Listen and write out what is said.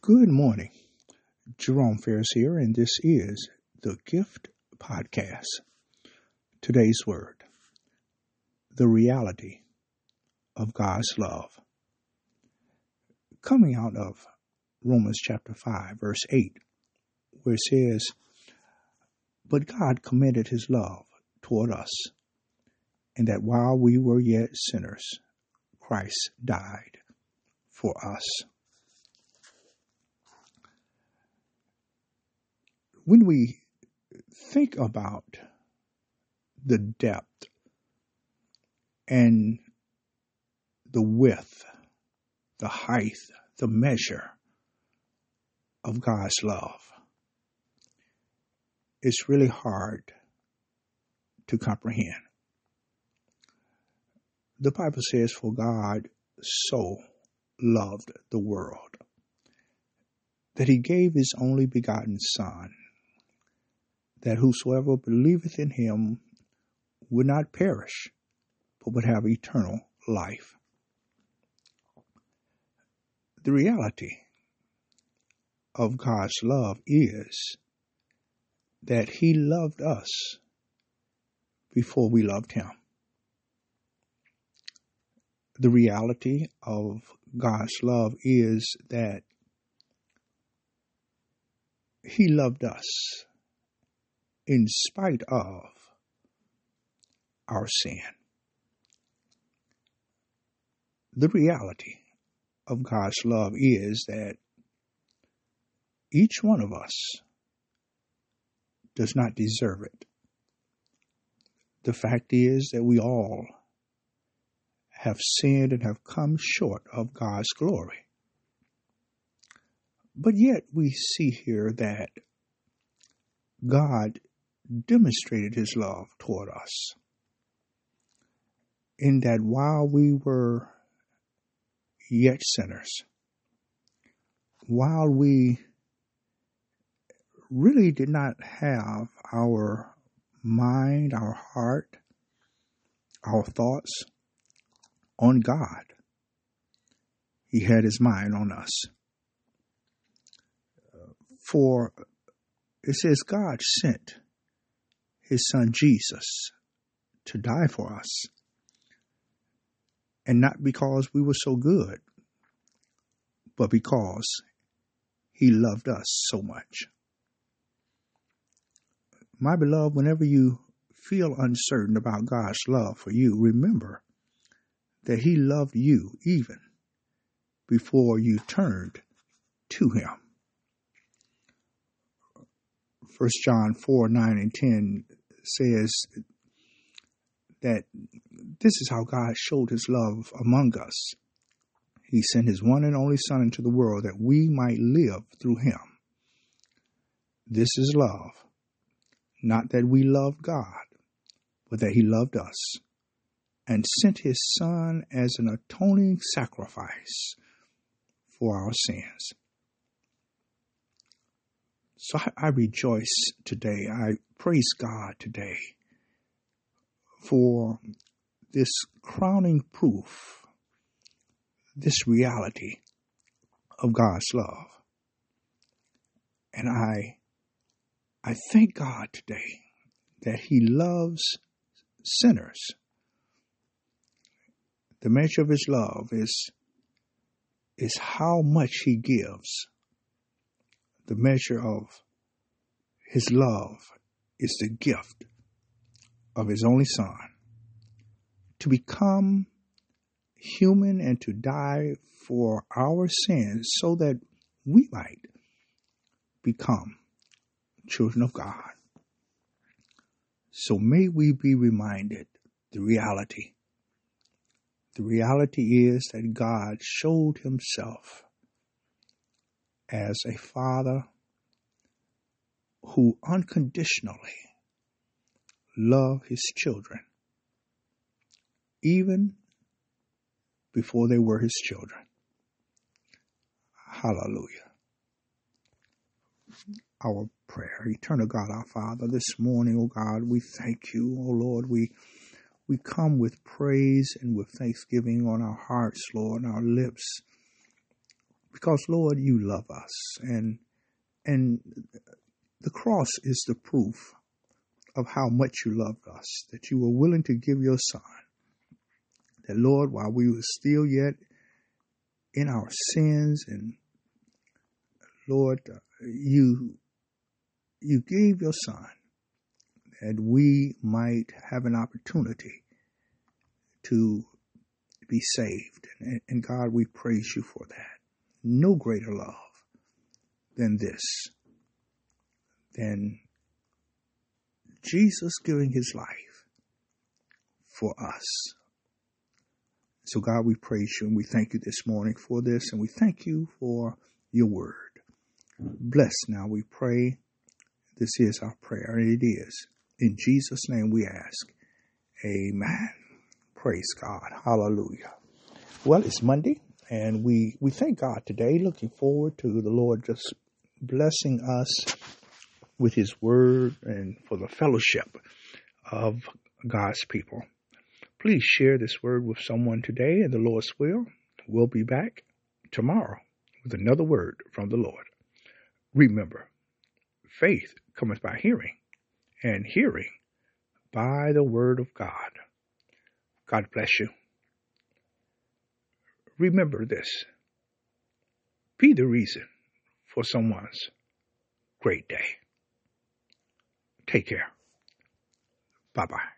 Good morning. Jerome Ferris here, and this is the Gift Podcast. Today's word the reality of God's love. Coming out of Romans chapter 5, verse 8, where it says, But God commended his love toward us, and that while we were yet sinners, Christ died for us. When we think about the depth and the width, the height, the measure of God's love, it's really hard to comprehend. The Bible says, For God so loved the world that he gave his only begotten Son that whosoever believeth in him would not perish, but would have eternal life. The reality of God's love is that he loved us before we loved him. The reality of God's love is that he loved us in spite of our sin. The reality of God's love is that each one of us does not deserve it. The fact is that we all have sinned and have come short of God's glory. But yet we see here that God demonstrated his love toward us. In that while we were yet sinners, while we really did not have our mind, our heart, our thoughts on God, He had His mind on us. For it says God sent his son Jesus to die for us. And not because we were so good, but because he loved us so much. My beloved, whenever you feel uncertain about God's love for you, remember that he loved you even before you turned to him. 1 John 4 9 and 10 says that this is how God showed his love among us. He sent his one and only Son into the world that we might live through him. This is love. Not that we loved God, but that he loved us and sent his Son as an atoning sacrifice for our sins. So I, I rejoice today. I praise God today for this crowning proof, this reality of God's love. And I, I thank God today that He loves sinners. The measure of His love is, is how much He gives the measure of his love is the gift of his only son to become human and to die for our sins so that we might become children of God. So may we be reminded the reality. The reality is that God showed himself as a father who unconditionally loved his children, even before they were his children. Hallelujah. Our prayer. Eternal God, our Father, this morning, O oh God, we thank you, O oh Lord. We we come with praise and with thanksgiving on our hearts, Lord, and our lips because Lord, you love us, and and the cross is the proof of how much you loved us, that you were willing to give your Son. That Lord, while we were still yet in our sins, and Lord, uh, you you gave your Son that we might have an opportunity to be saved. And, and God, we praise you for that no greater love than this, than Jesus giving his life for us. So, God, we praise you and we thank you this morning for this, and we thank you for your word. Bless now, we pray. This is our prayer, and it is. In Jesus' name we ask. Amen. Praise God. Hallelujah. Well, it's Monday. And we, we thank God today, looking forward to the Lord just blessing us with His Word and for the fellowship of God's people. Please share this word with someone today, and the Lord's will. We'll be back tomorrow with another word from the Lord. Remember, faith cometh by hearing, and hearing by the word of God. God bless you remember this. Be the reason for someone's great day. Take care. Bye bye.